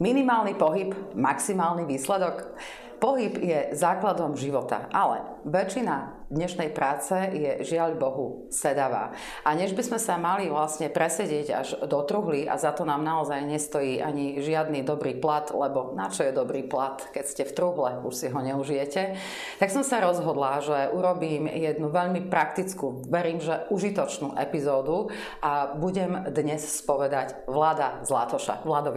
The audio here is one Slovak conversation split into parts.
Minimálny pohyb, maximálny výsledok. Pohyb je základom života, ale väčšina dnešnej práce je žiaľ Bohu sedavá. A než by sme sa mali vlastne presedieť až do truhly a za to nám naozaj nestojí ani žiadny dobrý plat, lebo na čo je dobrý plat, keď ste v truhle, už si ho neužijete, tak som sa rozhodla, že urobím jednu veľmi praktickú, verím, že užitočnú epizódu a budem dnes spovedať Vlada Zlatoša. Vlado,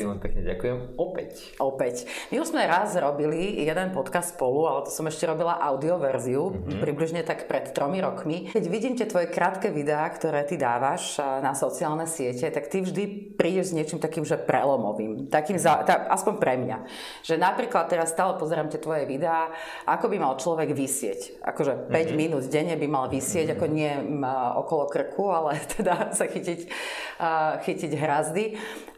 Veľmi pekne ďakujem. Opäť. Opäť. My už sme raz robili jeden podcast spolu, ale to som ešte robila audio verziu, mm-hmm. približne tak pred tromi rokmi. Keď vidím tie tvoje krátke videá, ktoré ty dávaš na sociálne siete, tak ty vždy prídeš s niečím takým, že prelomovým. Takým za, tá, aspoň pre mňa. Že napríklad teraz stále pozerám tie tvoje videá, ako by mal človek vysieť. Akože 5 mm-hmm. minút denne by mal vysieť, mm-hmm. ako nie okolo krku, ale teda sa chytiť, uh, chytiť hrazdy.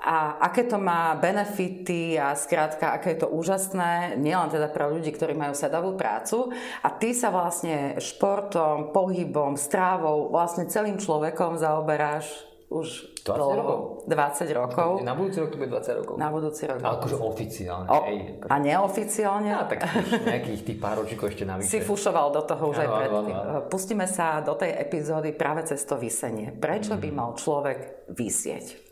A aké to má má benefity a skrátka, aké je to úžasné, nielen teda pre ľudí, ktorí majú sedavú prácu. A ty sa vlastne športom, pohybom, strávou, vlastne celým človekom zaoberáš už 20 dlho, rokov. 20 rokov. Na budúci rok to bude 20 rokov. Na budúci rok. Ale akože oficiálne. O, a neoficiálne? No, tak nejakých tých pár ročíkov ešte navyše. Si fušoval do toho už aj predtým. Pustíme sa do tej epizódy práve cez to vysenie. Prečo by mhm. mal človek vysieť?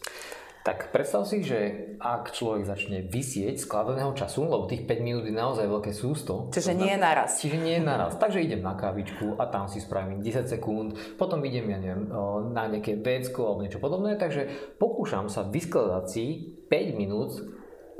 Tak predstav si, že ak človek začne vysieť z kladeného času, lebo tých 5 minút je naozaj veľké sústo. Čiže nie je naraz. Čiže nie je naraz. Takže idem na kávičku a tam si spravím 10 sekúnd, potom idem, ja neviem, na nejaké vecko alebo niečo podobné, takže pokúšam sa vyskladať si 5 minút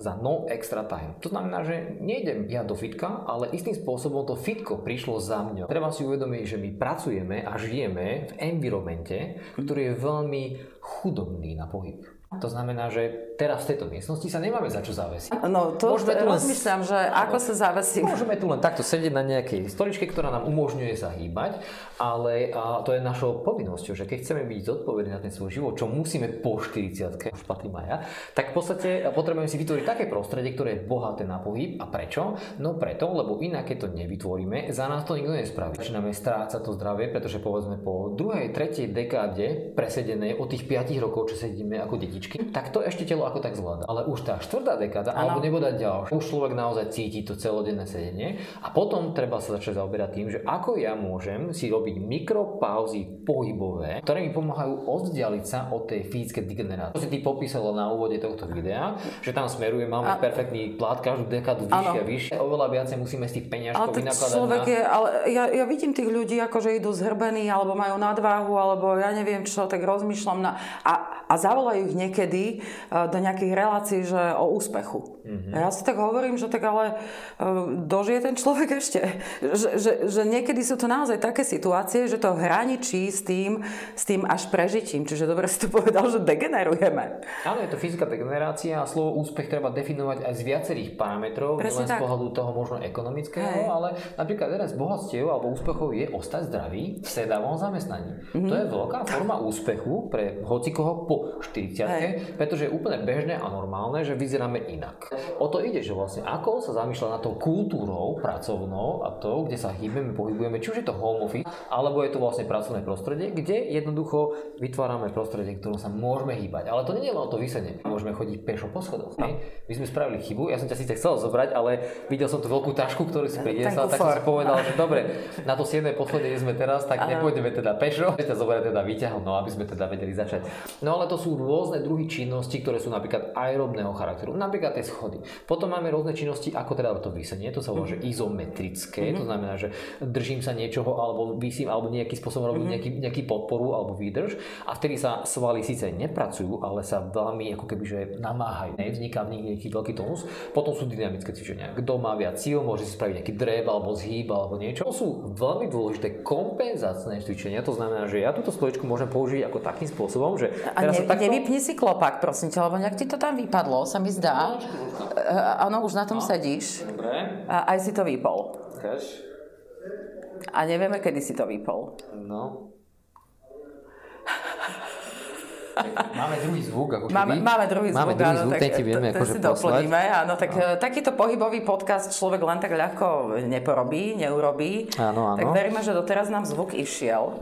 za no extra time. To znamená, že nejdem ja do fitka, ale istým spôsobom to fitko prišlo za mňa. Treba si uvedomiť, že my pracujeme a žijeme v environmente, ktorý je veľmi chudobný na pohyb. To znamená, že teraz v tejto miestnosti sa nemáme za čo zavesiť. No to môžeme tu rozmýšľam, že ako sa zavesím. Môžeme tu len takto sedieť na nejakej stoličke, ktorá nám umožňuje sa hýbať, ale a to je našou povinnosťou, že keď chceme byť zodpovední na ten svoj život, čo musíme po 40 už patrím aj ja, tak v podstate potrebujeme si vytvoriť také prostredie, ktoré je bohaté na pohyb. A prečo? No preto, lebo inak keď to nevytvoríme, za nás to nikto nespraví. Začíname strácať to zdravie, pretože povedzme po druhej, tretej dekáde presedenej od tých 5 rokov, čo sedíme ako deti detičky, tak to ešte telo ako tak zvláda. Ale už tá štvrtá dekáda, ano. alebo nebude ďalšia, už človek naozaj cíti to celodenné sedenie a potom treba sa začať zaoberať tým, že ako ja môžem si robiť mikropauzy pohybové, ktoré mi pomáhajú oddialiť sa od tej fyzickej degenerácie. To si ty popísala na úvode tohto videa, že tam smeruje, máme a... perfektný plát, každú dekádu vyššie a vyššie. Oveľa viacej musíme z tých peňažkov vynakladať človek na... je, ale ja, ja vidím tých ľudí, ako že idú zhrbení, alebo majú nadváhu, alebo ja neviem čo, tak rozmýšľam na... A, a zavolajú ich niekedy e, nejakých relácií, že o úspechu. Mm-hmm. Ja si tak hovorím, že tak ale e, dožije ten človek ešte. Že, že, že niekedy sú to naozaj také situácie, že to hraničí s tým, s tým až prežitím. Čiže dobre si to povedal, že degenerujeme. Áno, je to fyzická degenerácia a slovo úspech treba definovať aj z viacerých parametrov, len z pohľadu toho možno ekonomického, Hej. ale napríklad jeden z bohatstiev alebo úspechov je ostať zdravý v sedavom zamestnaní. Mm-hmm. To je veľká forma úspechu pre hocikoho po 40 pretože je úplne bežné a normálne, že vyzeráme inak. O to ide, že vlastne ako sa zamýšľa na tou kultúrou pracovnou a to, kde sa hýbeme, pohybujeme, či už je to home office, alebo je to vlastne pracovné prostredie, kde jednoducho vytvárame prostredie, ktorom sa môžeme hýbať. Ale to nie je len o to vysedenie. Môžeme chodiť pešo po schodoch. No. My sme spravili chybu, ja som ťa síce chcel zobrať, ale videl som tú veľkú tašku, ktorú si priniesla, tak som si povedal, že dobre, na to 7. posledne, kde sme teraz, tak nepôjdeme teda pešo, ťa zobrať teda výťahom, no aby sme teda vedeli začať. No ale to sú rôzne druhy činnosti, ktoré sú napríklad aerobného charakteru, napríklad tie schody. Potom máme rôzne činnosti, ako teda to vysenie, to sa volá, že mhm. izometrické, mm-hmm. to znamená, že držím sa niečoho alebo vysím, alebo nejakým spôsobom robím mm-hmm. nejaký, nejaký podporu alebo výdrž a vtedy sa svaly síce nepracujú, ale sa veľmi ako keby že namáhajú, nevzniká v nich nejaký veľký tónus. Potom sú dynamické cvičenia. Kto má viac síl, môže si spraviť nejaký drev alebo zhýb alebo niečo. To sú veľmi dôležité kompenzačné cvičenia, to znamená, že ja túto stoličku môžem použiť ako takým spôsobom, že a ne, takto... nevypni si klopak, prosím ťa, lebo nejak ti to tam vypadlo, sa mi zdá. Áno, už na tom no. sedíš. Dobre. A aj si to vypol. Ukáž. A nevieme, kedy si to vypol. No. Máme druhý zvuk, ako keby. Máme, máme druhý zvuk, máme druhý zvuk, áno, ten ti vieme akože doplníme, áno, tak no. takýto pohybový podcast človek len tak ľahko neporobí, neurobí. Áno, áno. Tak veríme, že doteraz nám zvuk išiel.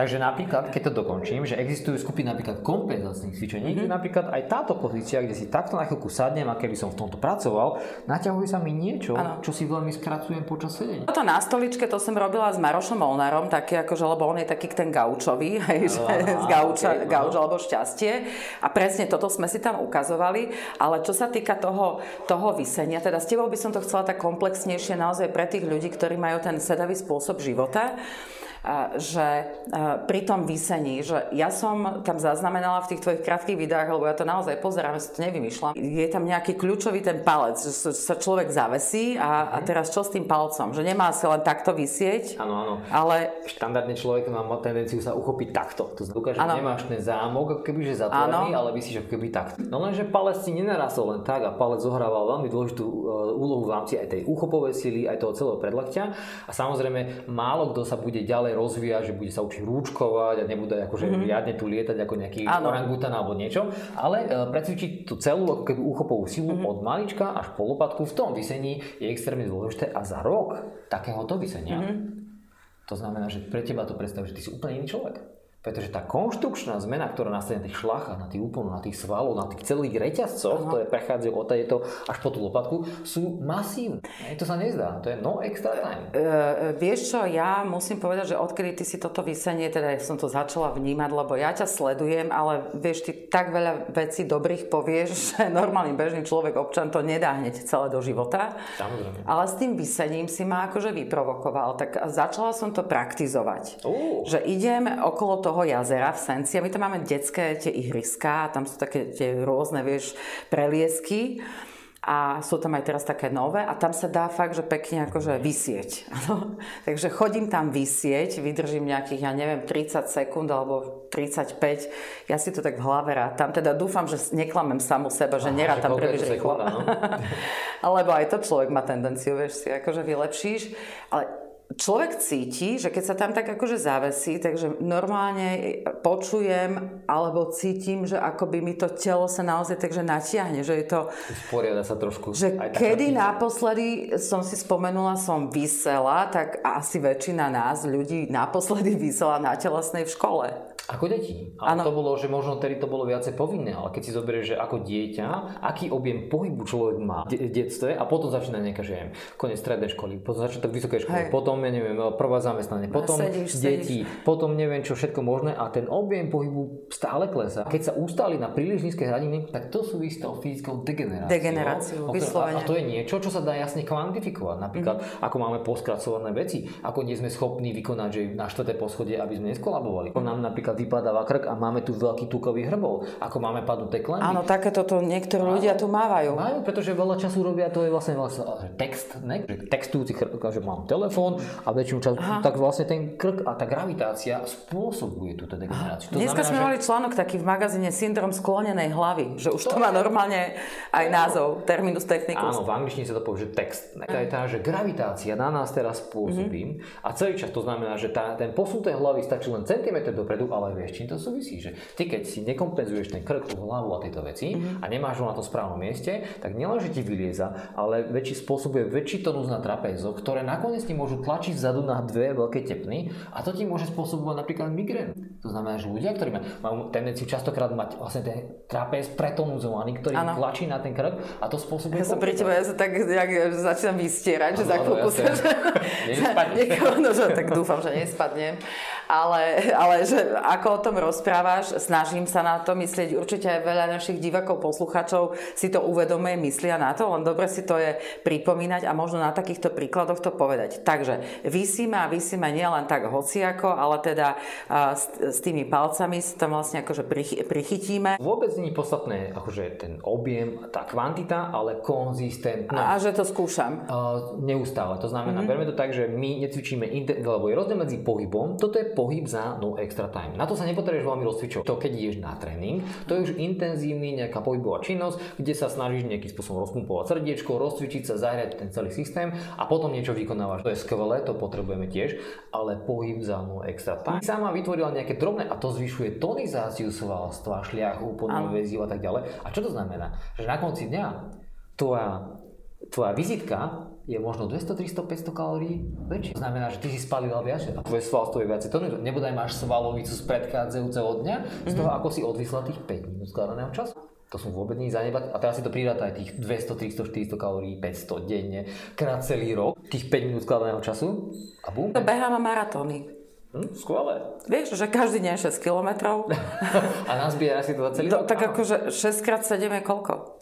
Takže napríklad, keď to dokončím, že existujú skupiny napríklad kompenzačných cvičení, mm-hmm. napríklad aj táto pozícia, kde si takto na chvíľku sadnem a keby som v tomto pracoval, naťahuje sa mi niečo, ano. čo si veľmi skracujem počas sedenia. Toto na stoličke to som robila s Marošom Molnárom, taký akože, lebo on je taký ten gaučový, hej, že z gauča, okay, gauč alebo šťastie. A presne toto sme si tam ukazovali, ale čo sa týka toho, toho vysenia, teda s tebou by som to chcela tak komplexnejšie naozaj pre tých ľudí, ktorí majú ten sedavý spôsob života že pri tom vysení, že ja som tam zaznamenala v tých tvojich krátkých videách, lebo ja to naozaj pozerám, ja si to nevymýšľam, je tam nejaký kľúčový ten palec, že sa človek zavesí a, a mhm. teraz čo s tým palcom? Že nemá sa len takto vysieť. Áno, áno. Ale... Štandardne človek má tendenciu sa uchopiť takto. To znamená, že nemáš ten zámok, kebyže zatvorený, ale vysíš ako keby takto. No lenže palec si nenarastol len tak a palec zohrával veľmi dôležitú e, úlohu v rámci aj tej uchopovej sily, aj toho celého predlakťa. A samozrejme, málo kto sa bude ďalej ďalej rozvíja, že bude sa učiť rúčkovať a nebude akože mm-hmm. riadne tu lietať ako nejaký ano. orangutan alebo niečo, ale uh, precvičiť tú celú ako keby úchopovú silu mm-hmm. od malička až po lopatku v tom vysení je extrémne dôležité a za rok takéhoto vysenia mm-hmm. to znamená, že pre teba to predstav, že ty si úplne iný človek. Pretože tá konštrukčná zmena, ktorá nastane na tých šlachách, na tých úplnoch, na tých svaloch, na tých celých reťazcoch, ktoré prechádzajú od tejto až po tú lopatku, sú masívne. To sa nezdá. To je no extra time. Uh, vieš čo, ja musím povedať, že odkedy ty si toto vysenie, teda som to začala vnímať, lebo ja ťa sledujem, ale vieš, ty tak veľa vecí dobrých povieš, že normálny bežný človek, občan to nedá hneď celé do života. Samozrejme. Ale s tým vysením si ma akože vyprovokoval. Tak začala som to praktizovať. Uh. Že idem okolo toho toho jazera v Senci a my tam máme detské tie ihriská, tam sú také tie rôzne, vieš, preliesky a sú tam aj teraz také nové a tam sa dá fakt, že pekne akože vysieť. Takže chodím tam vysieť, vydržím nejakých, ja neviem, 30 sekúnd alebo 35. Ja si to tak v hlave rátam. Teda dúfam, že neklamem samu seba, že nerátam príliš rýchlo. No? Lebo aj to človek má tendenciu, vieš, si akože vylepšíš. Ale človek cíti, že keď sa tam tak akože zavesí, takže normálne počujem alebo cítim, že akoby mi to telo sa naozaj takže natiahne, že je to... Usporiada sa trošku. Že aj kedy naposledy som si spomenula, som vysela, tak asi väčšina nás, ľudí, naposledy vysela na telesnej v škole. Ako deti. Ano. to bolo, že možno tedy to bolo viacej povinné, ale keď si zoberieš, že ako dieťa, aký objem pohybu človek má v detstve a potom začína nejaká, že neviem, koniec strednej školy, potom začiatok vysokej školy, Hej. potom, ja neviem, prvá zamestnanie, potom sedíš, deti, sedíš. potom neviem čo všetko možné a ten objem pohybu stále klesá. Keď sa ustali na príliš nízke hradiny, tak to súvisí s tou fyzickou degeneráciou. Degeneráciu, vyslovene. A to je niečo, čo sa dá jasne kvantifikovať. Napríklad, mm. ako máme poskracované veci, ako nie sme schopní vykonať, že na štvrté poschodie, aby sme neskolabovali. Nám napríklad vypadáva krk a máme tu veľký tukový hrbol, ako máme padnuté klenby. Áno, takéto to niektorí ľudia tu mávajú. Majú, pretože veľa času robia, to je vlastne, vlastne text, ne? textujúci krk, že mám telefón a väčšinu času, tak vlastne ten krk a tá gravitácia spôsobuje túto degeneráciu. To Dneska znamená, sme že... mali článok taký v magazíne Syndrom sklonenej hlavy, že už to, to má normálne aj názov, terminus technicus. Áno, v angličtine sa to povie, že text. Ne? je tá, že gravitácia na nás teraz pôsobí mm-hmm. a celý čas to znamená, že tá, ten posun tej hlavy stačí len centimetr dopredu, ale vieš, čím to súvisí, že ty keď si nekompenzuješ ten krk, tú hlavu a tieto veci mm-hmm. a nemáš ho na tom správnom mieste, tak nielen, že ti vylieza, ale väčší spôsobuje väčší tonus na trapézoch, ktoré nakoniec ti môžu tlačiť vzadu na dve veľké tepny a to ti môže spôsobovať napríklad migrén. To znamená, že ľudia, ktorí majú tendenciu častokrát mať vlastne ten trapéz pretonuzovaný, ktorý ano. tlačí na ten krk a to spôsobuje... Ja som pri tebe, ja sa tak jak, začínam vystierať, že za chvíľku sa... no, že, tak dúfam, že nespadnem. Ale, ale že ako o tom rozprávaš, snažím sa na to myslieť. Určite aj veľa našich divákov, poslucháčov si to uvedomuje, myslia na to, len dobre si to je pripomínať a možno na takýchto príkladoch to povedať. Takže vysíme a vysíme nielen tak hociako, ale teda s, s tými palcami si tam vlastne akože prichytíme. Vôbec nie je podstatné akože ten objem, tá kvantita, ale konzistentnosť. A, a že to skúšam. Uh, neustále. To znamená, mm-hmm. berme to tak, že my necvičíme, lebo je rozdiel medzi pohybom, toto je pohyb za no extra time. Na to sa nepotrebuješ veľmi rozcvičovať. To, keď ideš na tréning, to je už intenzívny nejaká pohybová činnosť, kde sa snažíš nejakým spôsobom rozpumpovať srdiečko, rozcvičiť sa, zahrať ten celý systém a potom niečo vykonávaš. To je skvelé, to potrebujeme tiež, ale pohyb za no extra time. Sama vytvorila nejaké drobné a to zvyšuje tonizáciu svalstva, podného väziu a tak ďalej. A čo to znamená? Že na konci dňa tvoja tvoja vizitka je možno 200, 300, 500 kalórií väčšie. To znamená, že ty si spalil viac a tvoje svalstvo je viac. To nebodaj máš svalovicu z predchádzajúceho dňa, z toho, mm-hmm. ako si odvyslal tých 5 minút skladaného času. To sú vôbec nie zanebať. A teraz si to pridáta aj tých 200, 300, 400 kalórií, 500 denne, krát celý rok, tých 5 minút skladaného času a bum. To beháme maratóny. Hm, skvelé. Vieš, že každý deň 6 km. a nazbiera si to za celý rok? Tak akože 6 krát 7 je koľko?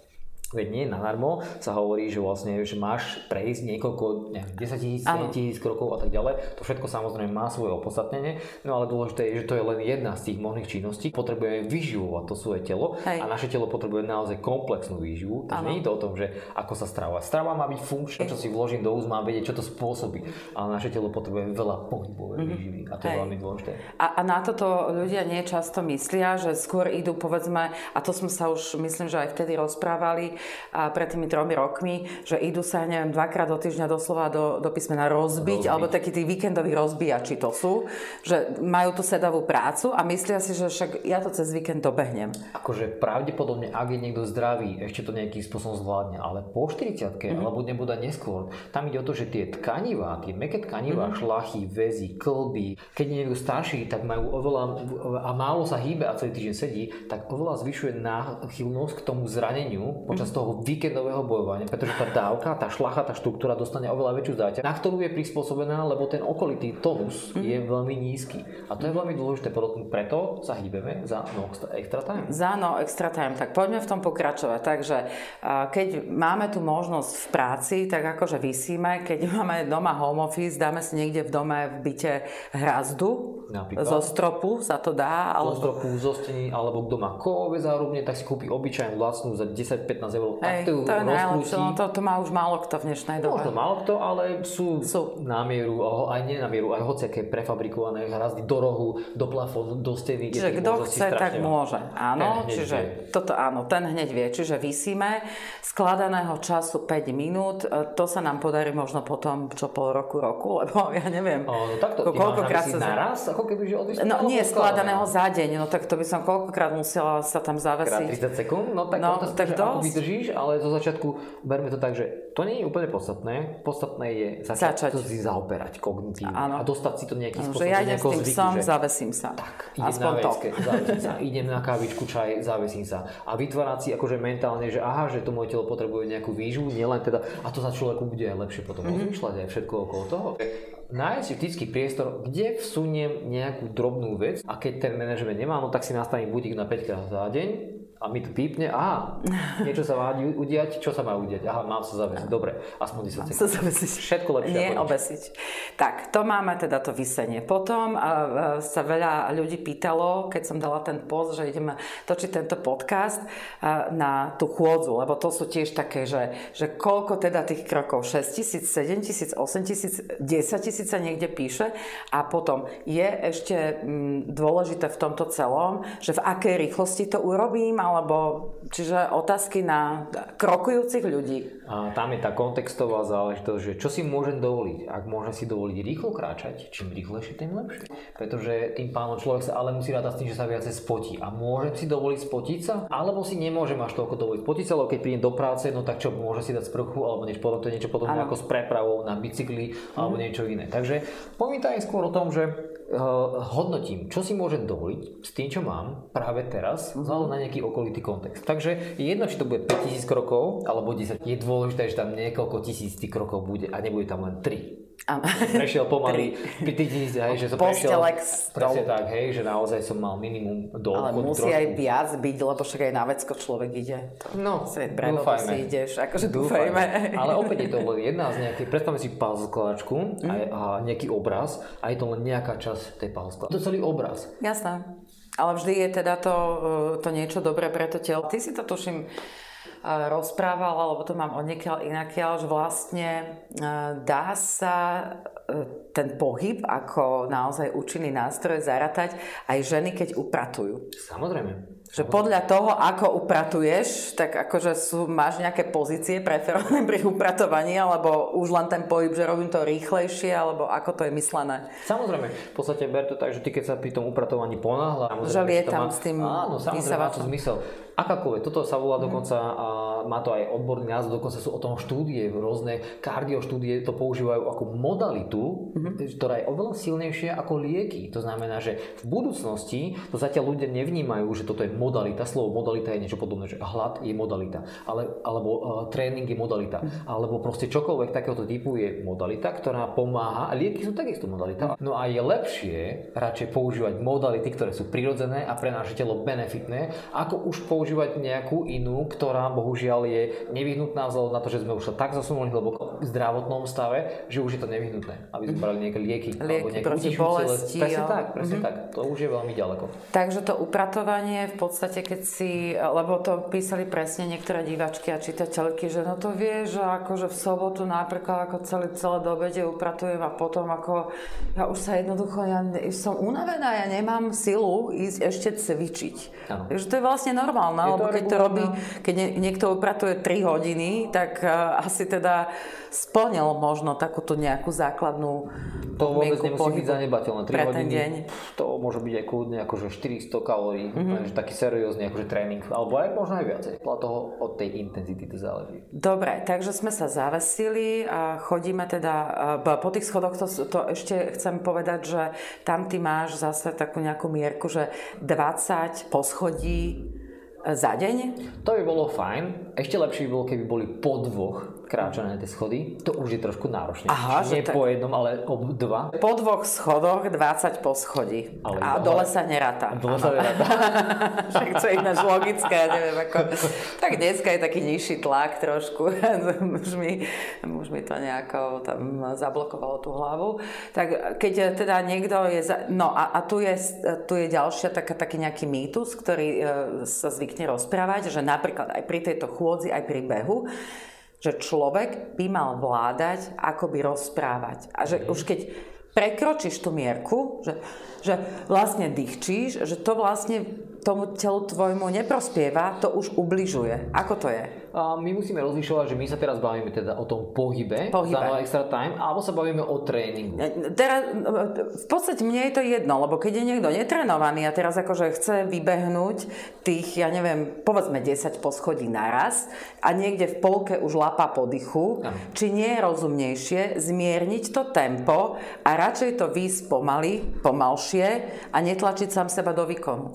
Veď nie nadarmo sa hovorí, že vlastne že máš prejsť niekoľko, neviem, 10 tisíc, 7 tisíc krokov a tak ďalej. To všetko samozrejme má svoje opodstatnenie, no ale dôležité je, že to je len jedna z tých možných činností. Potrebujeme vyživovať to svoje telo Hej. a naše telo potrebuje naozaj komplexnú výživu. Takže nie je to o tom, že ako sa stravovať. Strava má byť funkčná, čo si vložím do úst, má vedieť, čo to spôsobí. Ale naše telo potrebuje veľa pohybovej mm-hmm. výživy a to Hej. je veľmi dôležité. A, a na toto ľudia nie často myslia, že skôr idú povedzme, a to sme sa už myslím, že aj vtedy rozprávali, a pred tými tromi rokmi, že idú sa, neviem, dvakrát do týždňa doslova do, do písmena rozbiť, rozbiť, alebo takí tí víkendoví rozbíjači to sú, že majú tú sedavú prácu a myslia si, že však ja to cez víkend dobehnem. Akože pravdepodobne, ak je niekto zdravý, ešte to nejakým spôsobom zvládne, ale po 40 mm-hmm. alebo nebude neskôr, tam ide o to, že tie tkanivá, tie meké tkanivá, mm-hmm. šlachy, väzy, klby, keď je niekto starší, tak majú oveľa, a málo sa hýbe a celý týždeň sedí, tak oveľa zvyšuje náchylnosť k tomu zraneniu počas mm-hmm. toho víkendového bojovania, pretože tá dávka, tá šlacha, tá štruktúra dostane oveľa väčšiu záťaž, na ktorú je prispôsobená, lebo ten okolitý tonus mm. je veľmi nízky. A to je veľmi dôležité, preto sa hýbeme za no extra time. Za no extra time, tak poďme v tom pokračovať. Takže keď máme tu možnosť v práci, tak akože vysíme, keď máme doma home office, dáme si niekde v dome v byte hrazdu Napríklad. zo stropu, sa to dá. Alebo... Zo stropu, zo steny, alebo kto má kovové zárubne, tak si kúpi obyčajnú lacnú za 10-15 eur. Hej, to, to je najlepšie, no to, to má už málo kto v dnešnej dobe. Možno málo kto, ale sú, sú. na mieru, aj nie na mieru, aj hociaké prefabrikované hrazdy do rohu, do plafónu, do steny. Čiže kto chce, tak môže. Áno, čiže vie. toto áno, ten hneď vie. Čiže vysíme skladaného času 5 minút, e, to sa nám podarí možno potom, čo pol roku, roku, lebo ja neviem. O, no takto, ko, koľkokrát sa... naraz, ako keby, že No nie, skladaného za deň, no tak to by som koľkokrát musela sa tam zavesiť. Krát 30 sekúnd? No tak, no, tak to, vydržíš, ale zo začiatku berme to tak, že to nie je úplne podstatné. Podstatné je začať, začať. to si zaoberať kognitívne a dostať si to nejakým spôsobom. Že ja idem s tým zvyky, som, že... zavesím sa. Tak, idem Aspoň na vecke, zavesím sa. Idem na kávičku, čaj, zavesím sa. A vytvárať si akože mentálne, že aha, že to moje telo potrebuje nejakú výživu, nielen teda, a to za človeku bude aj lepšie potom mm-hmm. rozmýšľať aj všetko okolo toho nájsť vždycky priestor, kde vsuniem nejakú drobnú vec a keď ten manažment nemá, no tak si nastavím budík na 5 krát za deň a mi to pípne, aha, niečo sa má udiať, čo sa má udiať? Aha, mám sa zavesiť. Dobre, aspoň 10 sekúnd. Sa zavesiť. Všetko lepšie. Nie obesiť. Tak, to máme teda to vysenie. Potom a, sa veľa ľudí pýtalo, keď som dala ten post, že ideme točiť tento podcast a, na tú chôdzu, lebo to sú tiež také, že, že koľko teda tých krokov, 6 tisíc, 7 tisíc, 8 tisíc, 10 tisíc sa niekde píše a potom je ešte m, dôležité v tomto celom, že v akej rýchlosti to urobím, alebo čiže otázky na krokujúcich ľudí. A tam je tá kontextová záležitosť, že čo si môžem dovoliť. Ak môžem si dovoliť rýchlo kráčať, čím rýchlejšie, tým lepšie. Pretože tým pánom človek sa ale musí rátať s tým, že sa viacej spotí. A môžem si dovoliť spotiť sa, alebo si nemôžem až toľko dovoliť spotiť sa, lebo keď prídem do práce, no tak čo, môže si dať sprchu, alebo niečo je niečo podobné ako s prepravou na bicykli, alebo mm. niečo iné. Takže je skôr o tom, že hodnotím, čo si môžem dovoliť s tým, čo mám práve teraz, vzhľadom na nejaký okolitý kontext. Takže je jedno, či to bude 5000 krokov alebo 10. Je dôležité, že tam niekoľko tisíc krokov bude a nebude tam len 3 prešiel pomaly 5000, hej, že som prešiel, presne tak, hej, že naozaj som mal minimum do Ale musí trošku. aj viac byť, lebo však aj na vecko človek ide. No, dúfajme. si ideš, akože dúfajme. dúfajme. Ale opäť je to len jedna z nejakých, predstavme si puzzle skladačku mm. a, a nejaký obraz a je to len nejaká časť tej puzzle To je celý obraz. Jasné. Ale vždy je teda to, e, to niečo dobré pre to telo. Ty si to tuším rozprával, alebo to mám odniekiaľ inakiaľ, že vlastne dá sa e, ten pohyb ako naozaj účinný nástroj zaratať aj ženy, keď upratujú. Samozrejme. Že podľa toho, ako upratuješ, tak akože sú, máš nejaké pozície preferované pri upratovaní, alebo už len ten pohyb, že robím to rýchlejšie, alebo ako to je myslené? Samozrejme, v podstate ber to tak, že ty keď sa pri tom upratovaní ponáhľa... Že lietam s tým Áno, samozrejme má to zmysel. Akákoľvek. Toto sa volá dokonca, a má to aj odborný názov, dokonca sú o tom štúdie, rôzne kardioštúdie to používajú ako modalitu, mm-hmm. ktorá je oveľa silnejšia ako lieky. To znamená, že v budúcnosti to zatiaľ ľudia nevnímajú, že toto je modalita. Slovo modalita je niečo podobné, že hlad je modalita, ale, alebo uh, tréning je modalita, mm-hmm. alebo proste čokoľvek takéhoto typu je modalita, ktorá pomáha a lieky sú takisto modalita. No a je lepšie radšej používať modality, ktoré sú prirodzené a pre naše telo benefitné, ako už používať používať nejakú inú, ktorá bohužiaľ je nevyhnutná vzhľadom na to, že sme už sa tak zasunuli hlboko v zdravotnom stave, že už je to nevyhnutné, aby sme brali nejaké lieky, lieky alebo nejaké proti bolesti. Presne tak, presne mm-hmm. tak. To už je veľmi ďaleko. Takže to upratovanie v podstate, keď si, lebo to písali presne niektoré divačky a čitateľky, že no to vie, že akože v sobotu napríklad ako celý, celé do obede upratujem a potom ako ja už sa jednoducho, ja som unavená, ja nemám silu ísť ešte cvičiť. Ano. Takže to je vlastne normálne normálna, lebo keď to robí, keď niekto upratuje 3 hodiny, tak uh, asi teda splnil možno takúto nejakú základnú To vôbec nemusí byť zanebateľné. 3 hodiny, deň. to môže byť aj kľudne akože 400 kalórií, mm-hmm. taký seriózny akože tréning, alebo aj možno aj viacej. Podľa toho od tej intenzity to záleží. Dobre, takže sme sa zavesili a chodíme teda, po tých schodoch to, to ešte chcem povedať, že tam ty máš zase takú nejakú mierku, že 20 poschodí za deň? To by bolo fajn. Ešte lepšie by bolo, keby boli po dvoch kráčané tie schody, to už je trošku náročné. Aha, že Nie tak... po jednom, ale o dva. Po dvoch schodoch 20 poschodí. Ale a dole sa neráta. Dole sa neráta. Však to je ináč logické, ja neviem ako... Tak dneska je taký nižší tlak trošku. už, mi, už mi to nejako tam zablokovalo tú hlavu. Tak keď teda niekto je... Za... No a, a tu, je, tu je ďalšia taká, taký nejaký mýtus, ktorý e, sa zvykne rozprávať, že napríklad aj pri tejto chôdzi, aj pri behu, že človek by mal vládať, ako by rozprávať. A že už keď prekročíš tú mierku, že, že vlastne dýchčíš, že to vlastne tomu telu tvojmu neprospieva, to už ubližuje. Ako to je? A my musíme rozlišovať, že my sa teraz bavíme teda o tom pohybe, pohybe. za extra time, alebo sa bavíme o tréningu. E, teraz, v podstate mne je to jedno, lebo keď je niekto netrenovaný a teraz akože chce vybehnúť tých, ja neviem, povedzme 10 poschodí naraz a niekde v polke už lapa po dychu, ano. či nie je rozumnejšie zmierniť to tempo a radšej to výsť pomaly, pomalšie a netlačiť sám seba do výkonu.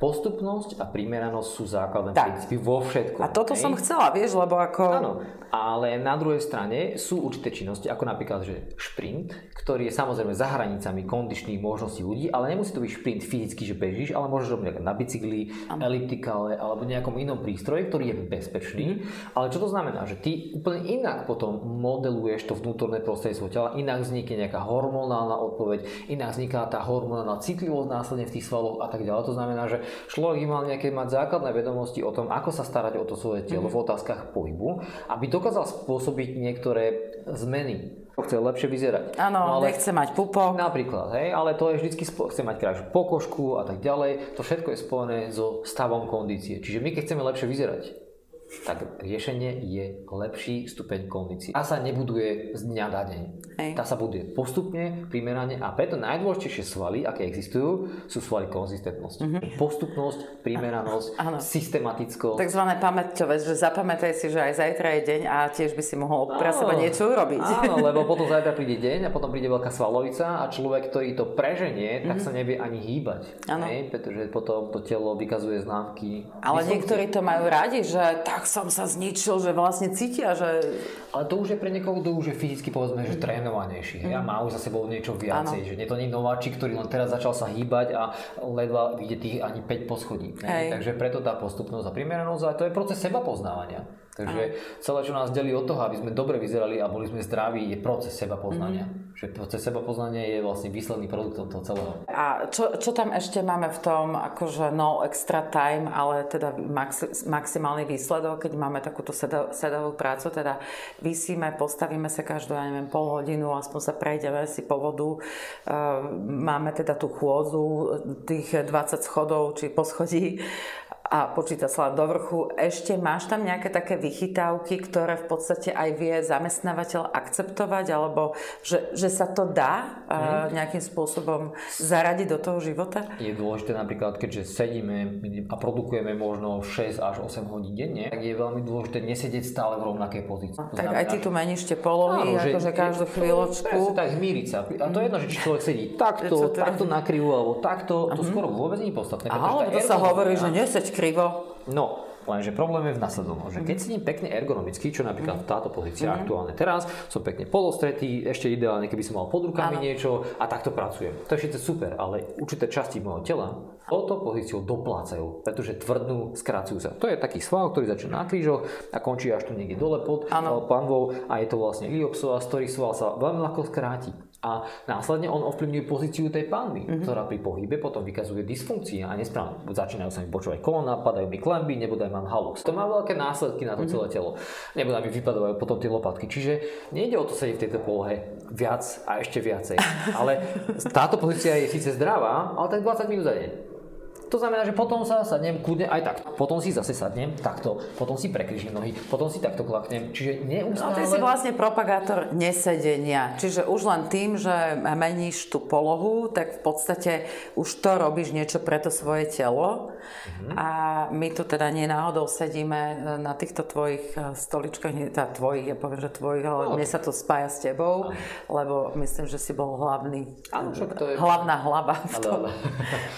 Postupnosť a primeranosť sú základné tak. princípy vo všetkom. A toto hej? som chcela, vieš, lebo ako... Áno, ale na druhej strane sú určité činnosti, ako napríklad, že šprint, ktorý je samozrejme za hranicami kondičných možností ľudí, ale nemusí to byť šprint fyzicky, že bežíš, ale môžeš robiť na bicykli, ano. elliptikále alebo nejakom inom prístroji, ktorý je bezpečný. Mm. Ale čo to znamená? Že ty úplne inak potom modeluješ to vnútorné prostredie svojho tela, inak vznikne nejaká hormonálna odpoveď, inak vzniká tá hormonálna citlivosť následne v tých svaloch a tak ďalej. To znamená, že človek by mal nejaké mať základné vedomosti o tom, ako sa starať o to svoje telo mm-hmm. v otázkach pohybu, aby dokázal spôsobiť niektoré zmeny chce lepšie vyzerať. Áno, no, ale, nechce mať pupok. Napríklad, hej, ale to je vždy, chce mať krajšiu pokožku a tak ďalej. To všetko je spojené so stavom kondície. Čiže my keď chceme lepšie vyzerať, tak riešenie je lepší stupeň kondície. Tá sa nebuduje z dňa na deň. Hej. Tá sa buduje postupne, primerane a preto najdôležitejšie svaly, aké existujú, sú svaly konzistentnosti. Mm-hmm. Postupnosť, primeranosť, a, systematickosť. Takzvané pamäťové, že zapamätaj si, že aj zajtra je deň a tiež by si mohol pre seba niečo urobiť. Áno, lebo potom zajtra príde deň a potom príde veľká svalovica a človek, ktorý to preženie, mm-hmm. tak mhm. sa nevie ani hýbať. Hej, pretože potom to telo vykazuje známky. Ale niektorí to majú radi, že tak tak som sa zničil, že vlastne cítia, že... Ale to už je pre niekoho, kto už je fyzicky povedzme, že trénovanejší. Mm. Ja má už za sebou niečo viacej, ano. že nie to nie je nováčik, ktorý len teraz začal sa hýbať a ledva vidie tých ani 5 poschodí. Takže preto tá postupnosť a primeranosť, a to je proces seba poznávania. Takže celé, čo nás delí od toho, aby sme dobre vyzerali a boli sme zdraví, je proces seba poznania. Mm-hmm. Že proces seba poznania je vlastne výsledný produkt toho celého. A čo, čo tam ešte máme v tom, akože no extra time, ale teda maxi, maximálny výsledok, keď máme takúto sedavú prácu, teda vysíme, postavíme sa každú, ja neviem, pol hodinu, aspoň sa prejdeme si po vodu, uh, máme teda tú chôdzu, tých 20 schodov či poschodí a počíta sa do vrchu. Ešte máš tam nejaké také vychytávky, ktoré v podstate aj vie zamestnávateľ akceptovať, alebo že, že sa to dá mm. nejakým spôsobom zaradiť do toho života? Je dôležité napríklad, keďže sedíme a produkujeme možno 6 až 8 hodín denne, tak je veľmi dôležité nesedieť stále v rovnakej pozícii. No, tak aj ty tu meníš tie polohy, áno, akože každú chvíľočku. Tak, zmíriť sa. A to je jedno, že či človek sedí takto, takto na krivu, alebo takto, to uh-huh. skoro vôbec nie je podstatné. Aha, to sa hovorí, že neseď krivo. No, Lenže problém je v nasledovnom, že keď sedím pekne ergonomicky, čo napríklad táto pozícia mm-hmm. aktuálne teraz, som pekne polostretý, ešte ideálne, keby som mal pod rukami ano. niečo a takto pracujem. To je všetko super, ale určité časti môjho tela touto pozíciou doplácajú, pretože tvrdnú, skracujú sa. To je taký sval, ktorý začína na krížoch a končí až tu niekde dole pod panvou a je to vlastne iliopsoas, ktorý sval sa veľmi ľahko skráti a následne on ovplyvňuje pozíciu tej panvy, mm-hmm. ktorá pri pohybe potom vykazuje dysfunkcie a nesprávne. Začínajú sa mi počúvať kolona, padajú mi klemby, nebodaj mám halux. To má veľké následky na to mm-hmm. celé telo. Nebodaj mi vypadávajú potom tie lopatky. Čiže nejde o to sedieť v tejto polohe viac a ešte viacej. Ale táto pozícia je síce zdravá, ale tak 20 minút za deň. To znamená, že potom sa sadnem kľudne aj takto. Potom si zase sadnem takto. Potom si prekrižím nohy. Potom si takto klaknem. Čiže neustále... No ty si vlastne propagátor nesedenia. Čiže už len tým, že meníš tú polohu, tak v podstate už to robíš niečo pre to svoje telo. Mm-hmm. A my tu teda nie náhodou sedíme na týchto tvojich eh, stoličkách, teda tvojich, ja poviem, že tvojich, ale no. mne sa to spája s tebou, ano. lebo myslím, že si bol hlavný, to je... hlavná hlava v tom,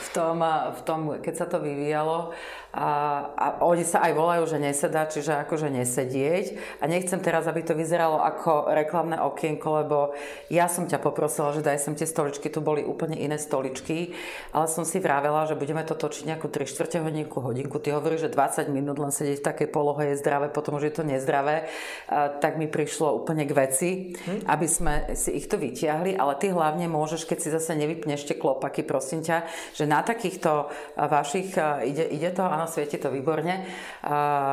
v tom, v tom keď sa to vyvíjalo a, a oni sa aj volajú, že nesedá, čiže akože nesedieť. A nechcem teraz, aby to vyzeralo ako reklamné okienko, lebo ja som ťa poprosila, že daj sem tie stoličky, tu boli úplne iné stoličky, ale som si vravela, že budeme to točiť nejakú 3 čtvrte hodinku, hodinku. Ty hovoríš, že 20 minút len sedieť v takej polohe je zdravé, potom už je to nezdravé. A, tak mi prišlo úplne k veci, hm? aby sme si ich tu vytiahli, ale ty hlavne môžeš, keď si zase nevypneš tie klopaky, prosím ťa, že na takýchto vašich, ide, ide to, áno, svieti to výborne,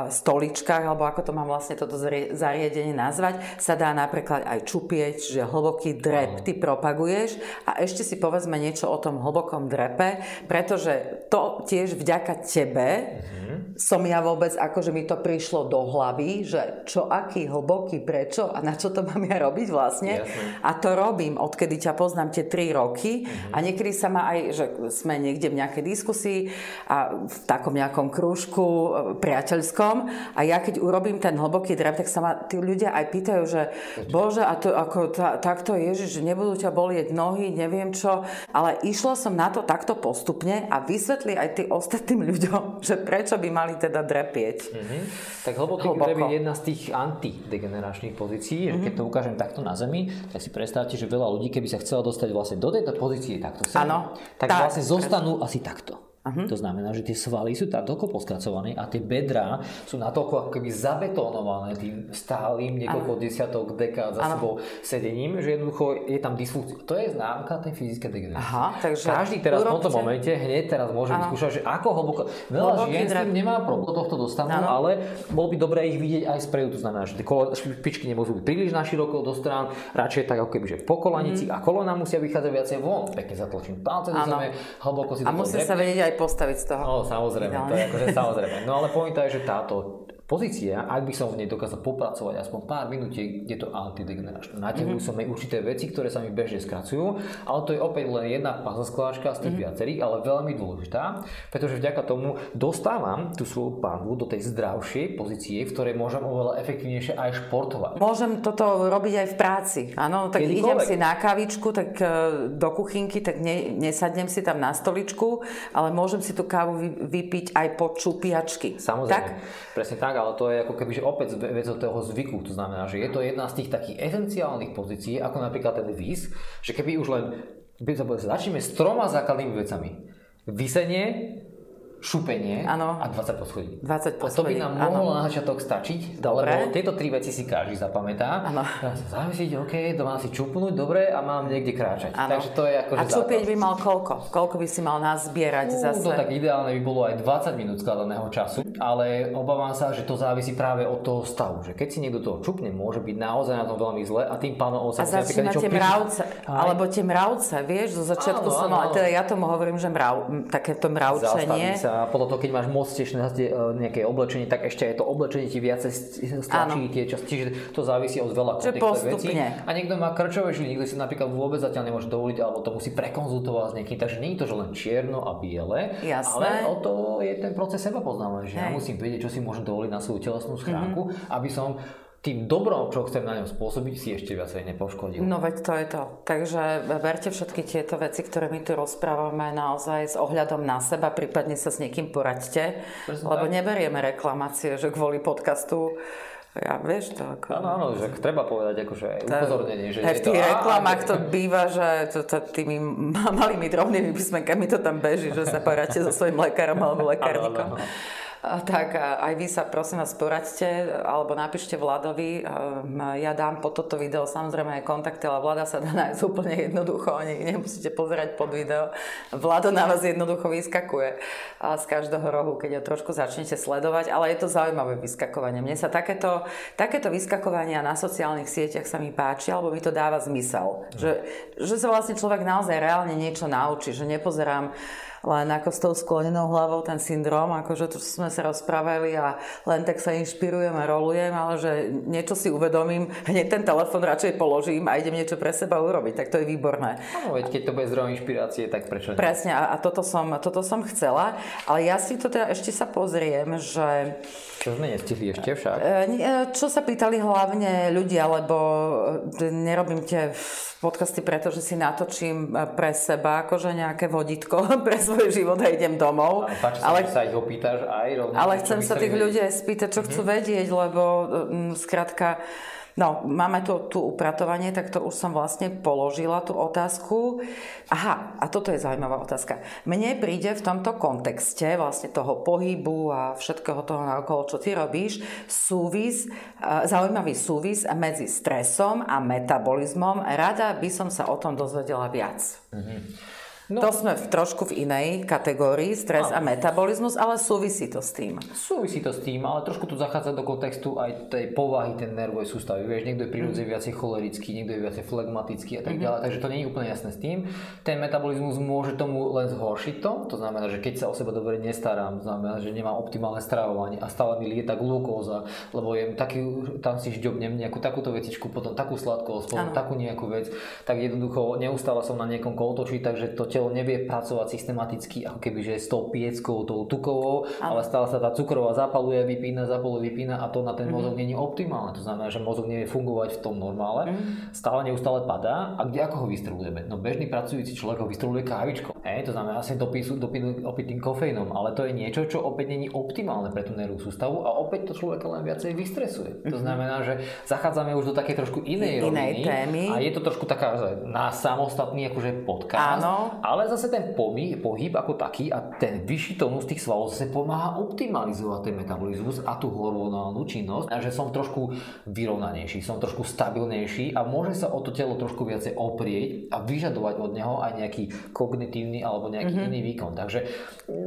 stoličkách, alebo ako to mám vlastne toto zariadenie nazvať, sa dá napríklad aj čupieť, že hlboký drep ty propaguješ a ešte si povedzme niečo o tom hlbokom drepe, pretože to tiež vďaka tebe mm-hmm. som ja vôbec, akože mi to prišlo do hlavy, že čo, aký hlboký, prečo a na čo to mám ja robiť vlastne. Jasne. A to robím, odkedy ťa poznám tie 3 roky mm-hmm. a niekedy sa ma aj, že sme niekde v nejakej diskusii a v takom nejakom nejakom krúžku e, priateľskom a ja keď urobím ten hlboký drep, tak sa ma tí ľudia aj pýtajú, že bože, a to ako tá, takto Ježiš, že nebudú ťa bolieť nohy, neviem čo, ale išla som na to takto postupne a vysvetli aj tým ostatným ľuďom, že prečo by mali teda drepieť. Mm-hmm. Tak hlboký Hlboko. je jedna z tých antidegeneračných pozícií, mm-hmm. keď to ukážem takto na zemi, tak si predstavte, že veľa ľudí, keby sa chcelo dostať vlastne do tejto pozície takto sem, tak, tak vlastne zostanú asi takto. Uh-huh. To znamená, že tie svaly sú tam toľko poskracované a tie bedrá sú natoľko ako keby zabetonované tým stálym niekoľko ano. desiatok dekád za ano. sebou sedením, že jednoducho je tam dysfunkcia. To je známka tej fyzické degenerácie. Aha, takže Každý teraz urobte... v tomto momente hneď teraz môže vyskúšať, že ako hlboko. Veľa žien s tým nemá problém, tohto dostanú, ano. ale bolo by dobré ich vidieť aj spredu. To znamená, že tie špičky nemôžu byť príliš na široko do strán, radšej tak ako keby, že po kolanici mm. a kolona musia vychádzať viacej von. Pekne zatlačím palce do zeme, hlboko si A musí sa vedieť aj postaviť z toho. No, samozrejme, to je akože samozrejme. No ale pointa je, že táto pozícia, ak by som v nej dokázal popracovať aspoň pár minút, je to antidegeneračné. Natiahujú mm-hmm. som aj určité veci, ktoré sa mi bežne skracujú, ale to je opäť len jedna puzzle skláčka z tých mm-hmm. viacerých, ale veľmi dôležitá, pretože vďaka tomu dostávam tú svoju panvu do tej zdravšej pozície, v ktorej môžem oveľa efektívnejšie aj športovať. Môžem toto robiť aj v práci. Áno, tak Kedykoľvek. idem si na kavičku, tak e, do kuchynky, tak ne, nesadnem si tam na stoličku, ale môžem si tú kávu vypiť aj po čupiačky. Samozrejme, tak? presne tak ale to je ako keby že opäť vec od toho zvyku. To znamená, že je to jedna z tých takých esenciálnych pozícií, ako napríklad ten výs, že keby už len začneme s troma základnými vecami. Vysenie, šupenie ano. a 20 poschodí. 20 poschodí. A to by nám mohlo na začiatok stačiť, dobre. lebo tieto tri veci si každý zapamätá. Áno. Zamyslieť, OK, to mám si čupnúť, dobre, a mám niekde kráčať. Ano. Takže to je ako, A čupieť by mal koľko? Koľko by si mal nazbierať uh, zase? To tak ideálne by bolo aj 20 minút skladaného času, ale obávam sa, že to závisí práve od toho stavu. Že keď si niekto toho čupne, môže byť naozaj na tom veľmi zle a tým pánom on sa a začína tie mravce, alebo tie mravce, vieš, zo začiatku áno, som mal, teda ja tomu hovorím, že mrav, takéto mravčenie sa, podľa toho, keď máš moc tiež nejaké oblečenie, tak ešte aj to oblečenie ti viacej stlačí tie časti, čiže to závisí od veľa vecí. A niekto má krčové žily, niekto si napríklad vôbec zatiaľ nemôže dovoliť, alebo to musí prekonzultovať s niekým, takže nie je to, že len čierno a biele, Jasné. ale o to je ten proces seba poznávania, že Hej. ja musím vedieť, čo si môžem dovoliť na svoju telesnú schránku, mm-hmm. aby som tým dobrom, čo chcem na ňom spôsobiť, si ešte viacej nepoškodil. No veď to je to. Takže berte všetky tieto veci, ktoré my tu rozprávame naozaj s ohľadom na seba, prípadne sa s niekým poraďte, Presne lebo tak. neberieme reklamácie, že kvôli podcastu ja vieš to ako... Áno, áno, že treba povedať akože upozornenie, že v tých reklamách to býva, že to, to, tými malými drobnými písmenkami to tam beží, že sa poradte so svojím lekárom alebo lekárnikom. Áno, áno, áno tak aj vy sa prosím vás poraďte alebo napíšte Vladovi. Ja dám po toto video samozrejme aj kontakty, ale Vlada sa dá nájsť úplne jednoducho, ani nemusíte pozerať pod video. Vlado na vás jednoducho vyskakuje z každého rohu, keď ho trošku začnete sledovať, ale je to zaujímavé vyskakovanie. Mne sa takéto, takéto vyskakovania na sociálnych sieťach sa mi páči, alebo mi to dáva zmysel. Že, že sa vlastne človek naozaj reálne niečo naučí, že nepozerám len ako s tou sklonenou hlavou ten syndrom, akože tu sme sa rozprávali a len tak sa inšpirujem a rolujem, ale že niečo si uvedomím, hneď ten telefon radšej položím a idem niečo pre seba urobiť, tak to je výborné. Áno, veď keď to bude zdrojom inšpirácie, tak prečo nie? Presne a, a toto, som, toto som chcela, ale ja si to teda ešte sa pozriem, že... Čo sme nestihli ešte však? E, e, čo sa pýtali hlavne ľudia, lebo e, nerobím tie podcasty preto, že si natočím pre seba akože nejaké vodítko pre svoj život a idem domov. Ale páči ale, sa, ich opýtaš aj rovno. Ale chcem sa tých ľudí aj spýtať, čo mm-hmm. chcú vedieť, lebo m, skrátka No, máme tu, tu upratovanie, tak to už som vlastne položila tú otázku. Aha, a toto je zaujímavá otázka. Mne príde v tomto kontexte vlastne toho pohybu a všetkého toho naokolo, čo ty robíš, súvis, zaujímavý súvis medzi stresom a metabolizmom. Rada by som sa o tom dozvedela viac. Mm-hmm. No, to sme v trošku v inej kategórii, stres a metabolizmus, ale súvisí to s tým. Súvisí to s tým, ale trošku tu zachádza do kontextu aj tej povahy ten nervovej sústavy. Vieš, niekto je prirodzene mm. viacej cholerický, niekto je viacej flegmatický a tak mm-hmm. ďalej, takže to nie je úplne jasné s tým. Ten metabolizmus môže tomu len zhoršiť to, to znamená, že keď sa o seba dobre nestarám, znamená, že nemám optimálne stravovanie a stále mi lieta glukóza, lebo jem taký, tam si žďobnem nejakú takúto vecičku, potom takú sladkosť, potom ano. takú nejakú vec, tak jednoducho neustále som na niekom kolotočí, takže to telo nevie pracovať systematicky ako keby že s tou pieckou, tou tukovou, ale, ale stále sa tá cukrová zapaluje, vypína, zapaluje, vypína a to na ten mm-hmm. mozog je optimálne. To znamená, že mozog nevie fungovať v tom normále, mm-hmm. stále neustále padá. A kde ako ho vystrelujeme? No bežný pracujúci človek ho vystreluje kávičkou. E, to znamená asi dopísu, dopínu, opitým kofeínom, ale to je niečo, čo opäť není optimálne pre tú nervovú sústavu a opäť to človeka len viacej vystresuje. Mm-hmm. To mhm. znamená, že zachádzame už do takej trošku inej, inej roviny témy. a je to trošku taká, že na samostatný akože podcast, Áno ale zase ten pohyb, pohyb ako taký a ten vyšší tónus tých svalov zase pomáha optimalizovať ten metabolizmus a tú hormonálnu činnosť a že som trošku vyrovnanejší, som trošku stabilnejší a môže sa o to telo trošku viacej oprieť a vyžadovať od neho aj nejaký kognitívny alebo nejaký mm-hmm. iný výkon. Takže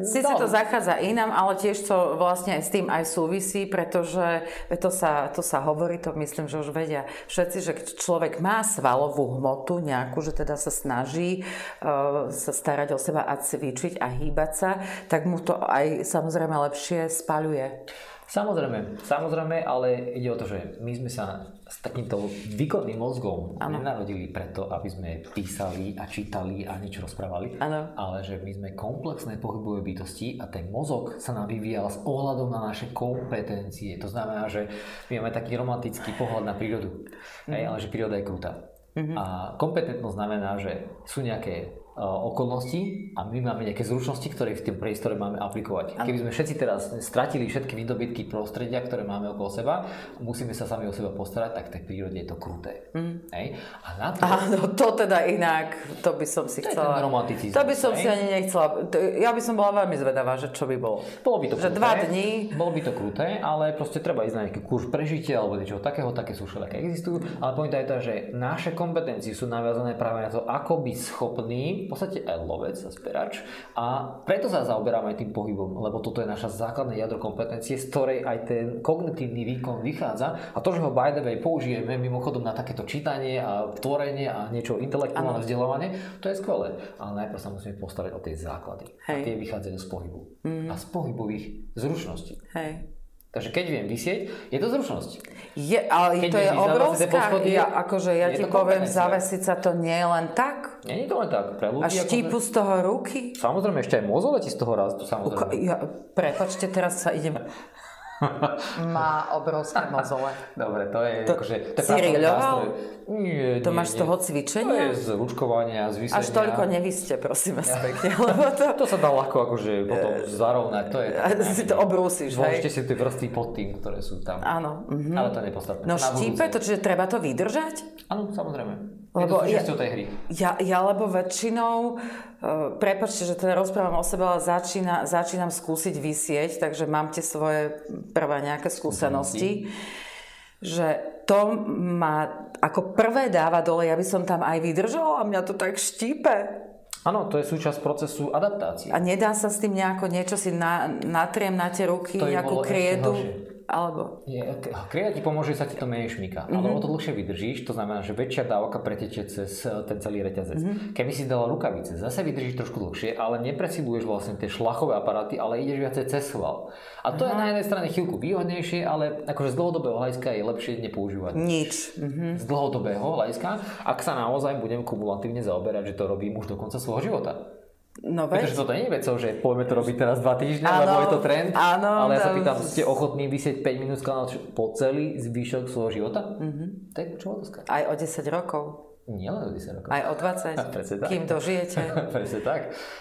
Sice to zachádza inám, ale tiež to vlastne aj s tým aj súvisí, pretože to sa, to sa hovorí, to myslím, že už vedia všetci, že človek má svalovú hmotu nejakú, že teda sa snaží uh, sa starať o seba a cvičiť a hýbať sa, tak mu to aj samozrejme lepšie spaľuje. Samozrejme, samozrejme, ale ide o to, že my sme sa s takýmto výkonným mozgom ano. nenarodili preto, aby sme písali a čítali a niečo rozprávali, ano. ale že my sme komplexné pohybové bytosti a ten mozog sa nám vyvíjal s ohľadom na naše kompetencie. To znamená, že my máme taký romantický pohľad na prírodu, mm. hej, ale že príroda je krúta. Mm-hmm. A kompetentnosť znamená, že sú nejaké okolností a my máme nejaké zručnosti, ktoré v tým priestore máme aplikovať. Keby sme všetci teraz stratili všetky výdobytky prostredia, ktoré máme okolo seba, musíme sa sami o seba postarať, tak v tej prírode je to kruté. Mm. Hej? A na to... Áno, to teda inak, to by som si to chcela... To by som hej? si ani nechcela... Ja by som bola veľmi zvedavá, že čo by bolo. Bolo by to že kruté, dva dní... Bolo by to kruté, ale proste treba ísť na nejaký kurz prežitia alebo niečo takého, také sú všelijaké existujú, ale pointa je tá, že naše kompetencie sú naviazané práve na to, ako byť schopný v podstate aj lovec a sperač a preto sa zaoberáme aj tým pohybom, lebo toto je naša základná jadro kompetencie, z ktorej aj ten kognitívny výkon vychádza a to, že ho by the way použijeme mimochodom na takéto čítanie a tvorenie a niečo intelektuálne vzdelávanie, to je skvelé. Ale najprv sa musíme postarať o tie základy. Hej. A tie vychádzajú z pohybu. Mm. A z pohybových zručností. Hej. Takže keď viem vysieť, je to zručnosť. Je, ale keď to je obrovská, poschody, ja, akože ja ti poviem, zavesiť sa to nie je len tak. Nie je to len tak. Pre ľudí, a štípu z toho ruky. Samozrejme, ešte aj mozole ti z toho rastu, samozrejme. Uka, ja, prepačte, teraz sa idem má obrovské mozole. Dobre, to je to, akože... To si Nie, to nie, máš z toho cvičenia? To je z ručkovania, z vysenia. Až toľko nevyste, prosím vás pekne. Lebo to... to sa dá ľahko akože potom zarovnať. To je to, si to obrúsiš, hej? si tie vrstvy pod tým, ktoré sú tam. Áno. Mhm. Ale to je nepodstatné. No štípe to, čiže treba to vydržať? Áno, samozrejme. Lebo je to ja, tej hry. Ja, ja lebo väčšinou, uh, prepačte, že teda rozprávam o sebe, ale začína, začínam skúsiť vysieť, takže mám tie svoje prvé nejaké skúsenosti, že to ma ako prvé dáva dole, ja by som tam aj vydržala a mňa to tak štípe. Áno, to je súčasť procesu adaptácie. A nedá sa s tým nejako niečo si na, natriem na tie ruky, nejakú kriedu? Alebo... Je, krieda ti pomôže, sa ti to menej šmíka. Mm-hmm. Ale o to dlhšie vydržíš, to znamená, že väčšia dávka pretečie cez eh, ten celý reťazec. Mm-hmm. Keby si dala rukavice, zase vydržíš trošku dlhšie, ale nepresiluješ vlastne tie šlachové aparáty, ale ideš viacej cez sval. A to Aha. je na jednej strane chvíľku výhodnejšie, ale akože z dlhodobého hľadiska je lepšie nepoužívať. Nič. Mm-hmm. Z dlhodobého hľadiska, ak sa naozaj budem kumulatívne zaoberať, že to robím už do konca svojho života. No veď. Pretože toto nie je vecou, že poďme to robiť teraz dva týždne, áno, lebo je to trend. Áno, ale ja sa pýtam, ste ochotní vysieť 5 minút kanál po celý zvyšok svojho života? Mm-hmm. To je otázka. Aj o 10 rokov. Nie len o 10 rokov. Aj o 20. tak. Kým dožijete. Presne tak.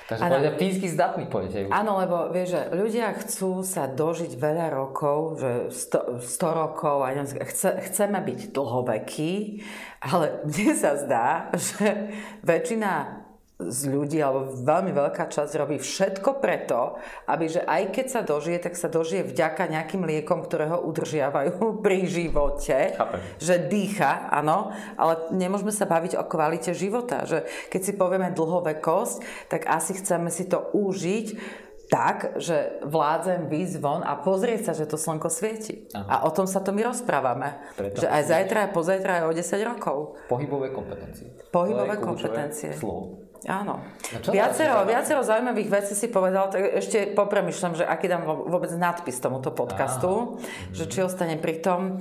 Takže ano, povedať fyzicky zdatný pôjdete. Áno, lebo vieš, že ľudia chcú sa dožiť veľa rokov, že 100, 100 rokov, a chce, chceme byť dlhovekí, ale mne sa zdá, že väčšina z ľudí, alebo veľmi veľká časť robí všetko preto, aby že aj keď sa dožije, tak sa dožije vďaka nejakým liekom, ktoré ho udržiavajú pri živote. Chápem. Že dýcha, áno, ale nemôžeme sa baviť o kvalite života. Že keď si povieme dlhovekosť, tak asi chceme si to užiť tak, že vládzem výjsť von a pozrieť sa, že to slnko svieti. Aha. A o tom sa to my rozprávame. Preto že aj zajtra, aj pozajtra, aj o 10 rokov. Pohybové kompetencie. Pohybové kompetencie. Slovo. Áno. No viacero, viacero zaujímavých vecí si povedal, tak ešte popremýšľam, že aký dám vôbec nadpis tomuto podcastu, Aha. že či ostane pri tom.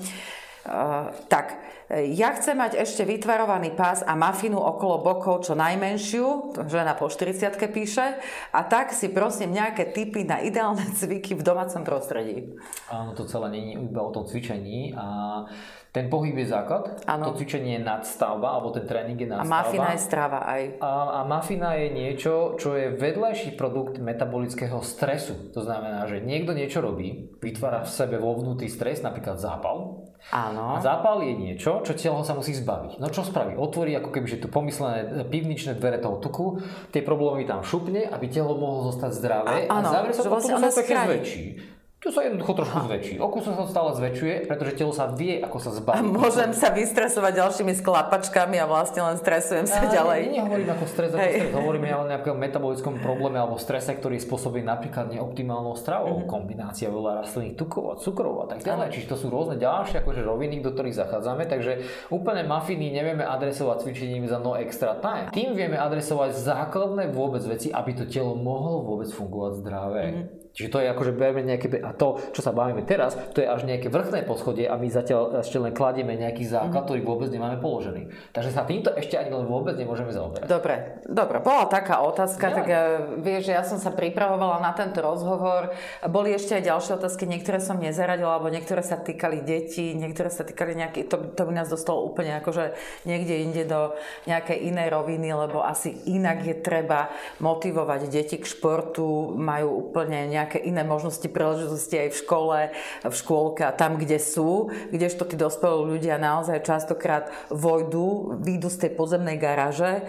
Uh, tak, ja chcem mať ešte vytvarovaný pás a mafinu okolo bokov čo najmenšiu, žena po 40 píše, a tak si prosím nejaké typy na ideálne cviky v domácom prostredí. Áno, to celé je iba o tom cvičení a ten pohyb je základ, ano. to cvičenie je nadstavba, alebo ten tréning je nadstavba. A mafina je strava aj. A, a mafina je niečo, čo je vedľajší produkt metabolického stresu. To znamená, že niekto niečo robí, vytvára v sebe vo vnútri stres, napríklad zápal. Áno. A zápal je niečo, čo telo sa musí zbaviť. No čo spraví? Otvorí ako keby, že tu pomyslené pivničné dvere toho tuku, tie problémy tam šupne, aby telo mohlo zostať zdravé a, a, a zavrie sa potom pekne zväčší. To sa jednoducho trošku zväčší. Okus sa stále zväčšuje, pretože telo sa vie, ako sa zbaviť. A môžem sa vystresovať ďalšími sklapačkami a vlastne len stresujem sa a ďalej. Nie, nehovorím ako stres, ako stres. Hovoríme o nejakom metabolickom probléme alebo strese, ktorý spôsobí napríklad neoptimálnou stravou. Mm-hmm. Kombinácia veľa rastlinných tukov a cukrov a tak ďalej. Čiže to sú rôzne ďalšie akože roviny, do ktorých zachádzame. Takže úplne mafiny nevieme adresovať cvičením za no extra time. Tým vieme adresovať základné vôbec veci, aby to telo mohlo vôbec fungovať zdravé. Mm-hmm. Čiže to je akože bereme nejaké, a to, čo sa bavíme teraz, to je až nejaké vrchné poschodie a my zatiaľ ešte len kladieme nejaký základ, mm. ktorý vôbec nemáme položený. Takže sa týmto ešte ani len vôbec nemôžeme zaoberať. Dobre, dobre, bola taká otázka, ja. tak ja, vieš, že ja som sa pripravovala na tento rozhovor. Boli ešte aj ďalšie otázky, niektoré som nezaradila, alebo niektoré sa týkali detí, niektoré sa týkali nejaké, to, to by nás dostalo úplne akože niekde inde do nejakej inej roviny, lebo asi inak je treba motivovať deti k športu, majú úplne nejaké iné možnosti, príležitosti aj v škole, v škôlke a tam, kde sú, kdežto tí dospelí ľudia naozaj častokrát vojdu, výjdu z tej podzemnej garáže, e,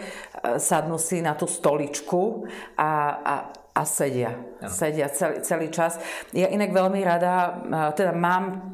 sadnú si na tú stoličku a, a a sedia. Ja. Sedia celý, celý čas. Ja inak veľmi rada, teda mám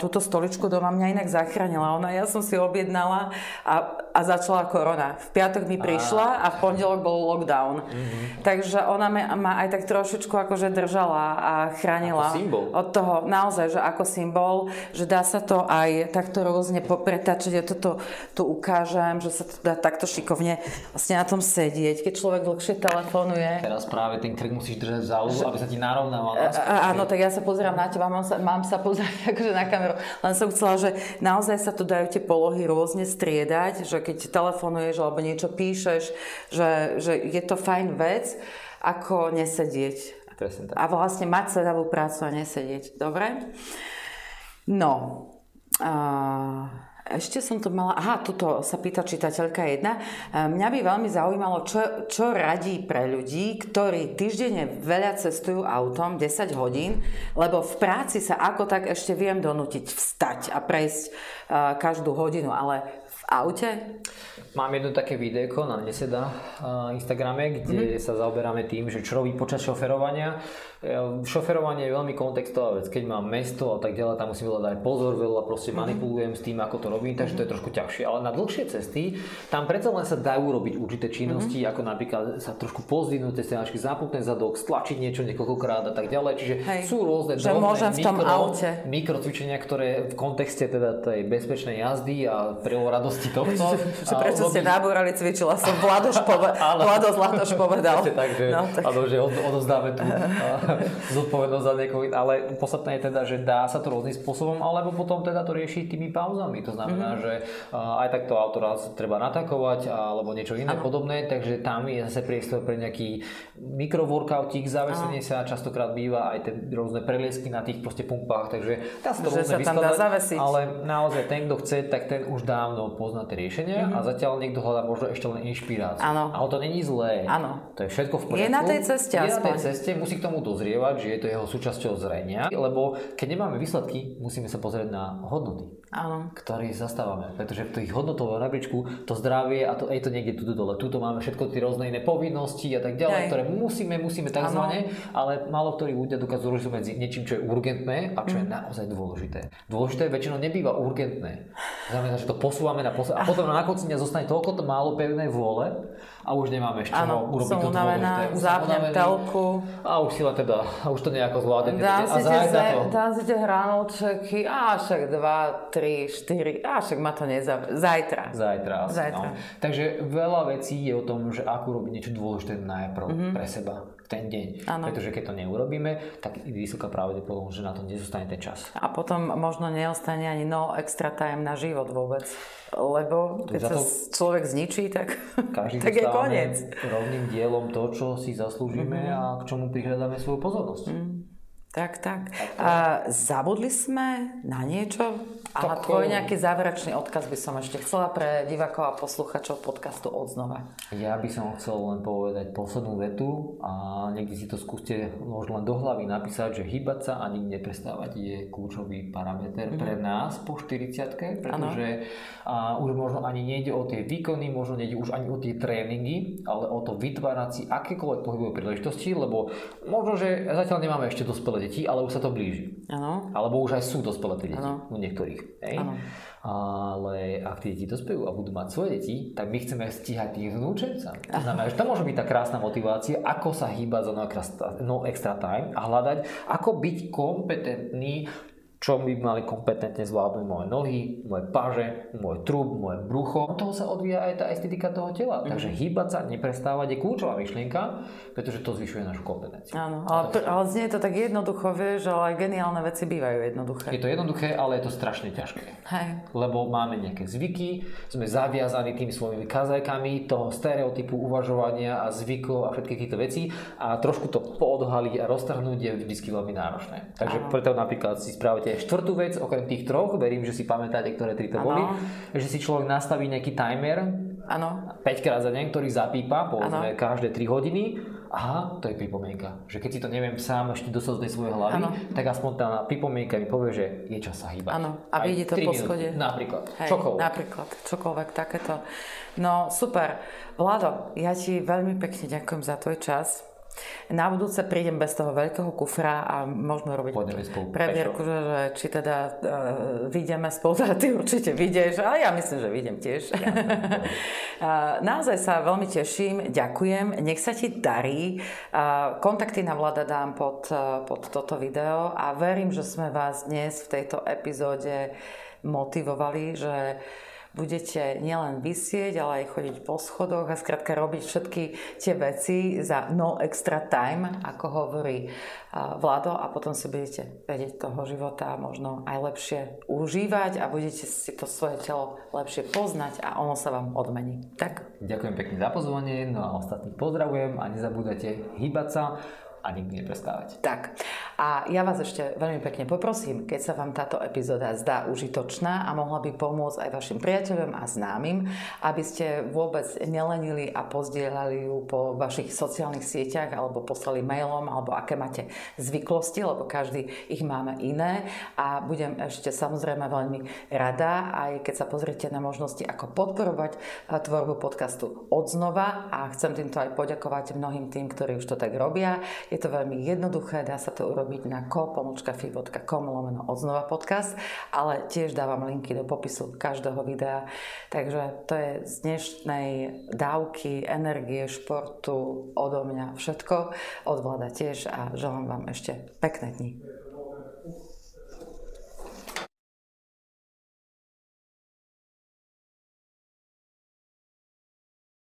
túto stoličku doma mňa inak zachránila. Ona, ja som si objednala a, a začala korona. V piatok mi prišla a v pondelok bol lockdown. Mm-hmm. Takže ona ma, ma aj tak trošičku akože držala a chránila. Ako symbol. Od toho, naozaj, že ako symbol, že dá sa to aj takto rôzne popretačiť. Ja toto tu ukážem, že sa to dá takto šikovne vlastne na tom sedieť, keď človek dlhšie telefonuje. Teraz práve ten krk musíš držať že... aby sa ti narovnával. Áno, tak ja sa pozerám na teba, mám sa, mám sa pozerať akože na kameru. Len som chcela, že naozaj sa tu dajú tie polohy rôzne striedať, že keď telefonuješ alebo niečo píšeš, že, že je to fajn vec, ako nesedieť. Presne tak. A vlastne mať sedavú prácu a nesedieť. Dobre? No. Uh... Ešte som to mala, aha, tuto sa pýta čitateľka jedna. E, mňa by veľmi zaujímalo, čo, čo radí pre ľudí, ktorí týždenne veľa cestujú autom, 10 hodín, lebo v práci sa ako tak ešte viem donútiť vstať a prejsť uh, každú hodinu, ale v aute? Mám jedno také videjko na Neseda Instagrame, kde mm-hmm. sa zaoberáme tým, že čo robí počas šoferovania. E, šoferovanie je veľmi kontextová vec. Keď mám mesto a tak ďalej, tam musím veľa dať pozor, veľa proste mm-hmm. manipulujem s tým, ako to robím, takže to je trošku ťažšie. Ale na dlhšie cesty, tam predsa len sa dajú robiť určité činnosti, mm-hmm. ako napríklad sa trošku pozdvihnúť tie sedačky, zapnúť ten zadok, stlačiť niečo niekoľkokrát a tak ďalej. Čiže Hej. sú rôzne že drobné v tom aute. mikrocvičenia, ktoré v kontexte teda tej bezpečnej jazdy a pre radosti tohto. Prečo ste náborali, cvičila som. Vladoš, pove, Vlado Zlatoš povedal. tak, že, no, tak. Že odozdáme tu zodpovednosť za niekoho. Ale podstatné je teda, že dá sa to rôznym spôsobom, alebo potom teda to rieši tými pauzami. To znamená, mm-hmm. že aj takto auto raz treba natakovať alebo niečo iné ano. podobné, takže tam je zase priestor pre nejaký mikroworkoutík, zavesenie sa častokrát býva aj tie rôzne preliesky na tých proste pumpách, takže dá sa to rôzne vyskladať, ale naozaj ten, kto chce, tak ten už dávno pozná tie riešenia mm-hmm. a zatiaľ niekto hľadá možno ešte len inšpiráciu. Áno. Ale to není zlé. Áno. To je všetko v poriadku. Je na tej ceste Je aspoň. na tej ceste, musí k tomu dozrievať, že je to jeho súčasťou zrenia, lebo keď nemáme výsledky, musíme sa pozrieť na hodnoty, Áno. ktoré zastávame. Pretože v tých hodnotovom rebríčku to zdravie a to, je to niekde tu dole. Tuto máme všetko tie rôzne iné povinnosti a tak ďalej, Aj. ktoré musíme, musíme takzvané, ale málo ktorí ľudia dokážu rozlišiť medzi niečím, čo je urgentné a čo mm. je mhm. naozaj dôležité. Dôležité väčšinou nebýva urgentné. Znamená, že to posúvame na posl- a potom na konci dňa zostane toľko to málo pevnej vôle a už nemáme ešte ano, urobiť som to unavená. Zapnem telku. A už si len teda, už to nejako zvládne. Dám si, tie, dám si tie hranolčeky, a však 2, 3, 4, a však ma to nezab... Zajtra. Zajtra asi, Zajtra. No. Takže veľa vecí je o tom, že ako robiť niečo dôležité najprv mm-hmm. pre seba ten deň. Ano. Pretože keď to neurobíme, tak je vysoká pravdepodobnosť, že na to nezostane ten čas. A potom možno neostane ani no extra time na život vôbec. Lebo keď sa človek zničí, tak, každý tak je koniec. rovným dielom to, čo si zaslúžime mm-hmm. a k čomu prihľadáme svoju pozornosť. Mm. Tak, tak. A zabudli sme na niečo? A tvoj nejaký záverečný odkaz by som ešte chcela pre divákov a posluchačov podcastu Odznova. Ja by som chcel len povedať poslednú vetu a niekde si to skúste možno len do hlavy napísať, že hýbať sa a nikdy neprestávať je kľúčový parameter mm-hmm. pre nás po 40 pretože a už možno ani nejde o tie výkony, možno nejde už ani o tie tréningy, ale o to vytvárať si akékoľvek pohybové príležitosti, lebo možno, že zatiaľ nemáme ešte dospelé deti, ale už sa to blíži. Ano. Alebo už aj sú dospelé deti ano. u niektorých. Hej? Ale ak tie deti dospejú a budú mať svoje deti, tak my chceme stíhať tých vnúčencov. To znamená, že to môže byť tá krásna motivácia, ako sa hýbať za no extra time a hľadať, ako byť kompetentný čo by mali kompetentne zvládnuť moje nohy, moje paže, môj trub, moje brucho. Od toho sa odvíja aj tá estetika toho tela. Mm. Takže hýbať sa, neprestávať je kľúčová myšlienka, pretože to zvyšuje našu kompetenciu. Áno, ale, to, ale znie to tak jednoducho, vieš, ale aj geniálne veci bývajú jednoduché. Je to jednoduché, ale je to strašne ťažké. Hej. Lebo máme nejaké zvyky, sme zaviazaní tými svojimi kazajkami toho stereotypu uvažovania a zvykov a všetkých týchto vecí a trošku to poodhaliť a roztrhnúť je vždy veľmi náročné. Takže Áno. preto napríklad si spraviť Máte štvrtú vec, okrem tých troch, verím, že si pamätáte, ktoré tri to ano. boli, že si človek nastaví nejaký timer, Áno. 5 krát za deň, ktorý zapípa, povedzme ano. každé 3 hodiny. Aha, to je pripomienka. Že keď si to neviem sám ešte dostať z tej svojej hlavy, ano. tak aspoň tá pripomienka mi povie, že je čas sa hýbať. Áno, a vidí to po schode. Napríklad. Hej, čokoľvek. Napríklad, čokoľvek takéto. No super. Vlado, ja ti veľmi pekne ďakujem za tvoj čas. Na budúce prídem bez toho veľkého kufra a môžeme robiť previerku, že, že či teda uh, vidíme spolu, ty určite vidieš, a ja myslím, že vidím tiež. Ja, Naozaj sa veľmi teším, ďakujem, nech sa ti darí. Uh, kontakty na vlada dám pod, uh, pod toto video a verím, že sme vás dnes v tejto epizóde motivovali, že budete nielen vysieť, ale aj chodiť po schodoch a skrátka robiť všetky tie veci za no extra time, ako hovorí Vlado a potom si budete vedieť toho života možno aj lepšie užívať a budete si to svoje telo lepšie poznať a ono sa vám odmení. Tak? Ďakujem pekne za pozvanie, no a ostatných pozdravujem a nezabúdajte hýbať sa a nikdy neprestávať. Tak. A ja vás ešte veľmi pekne poprosím, keď sa vám táto epizóda zdá užitočná a mohla by pomôcť aj vašim priateľom a známym, aby ste vôbec nelenili a pozdielali ju po vašich sociálnych sieťach alebo poslali mailom alebo aké máte zvyklosti, lebo každý ich máme iné a budem ešte samozrejme veľmi rada, aj keď sa pozriete na možnosti, ako podporovať tvorbu podcastu odznova a chcem týmto aj poďakovať mnohým tým, ktorí už to tak robia. Je to veľmi jednoduché, dá sa to urobiť robiť na ko.fi.com lomeno odznova podcast, ale tiež dávam linky do popisu každého videa. Takže to je z dnešnej dávky energie, športu odo mňa všetko, od vláda tiež a želám vám ešte pekné dni.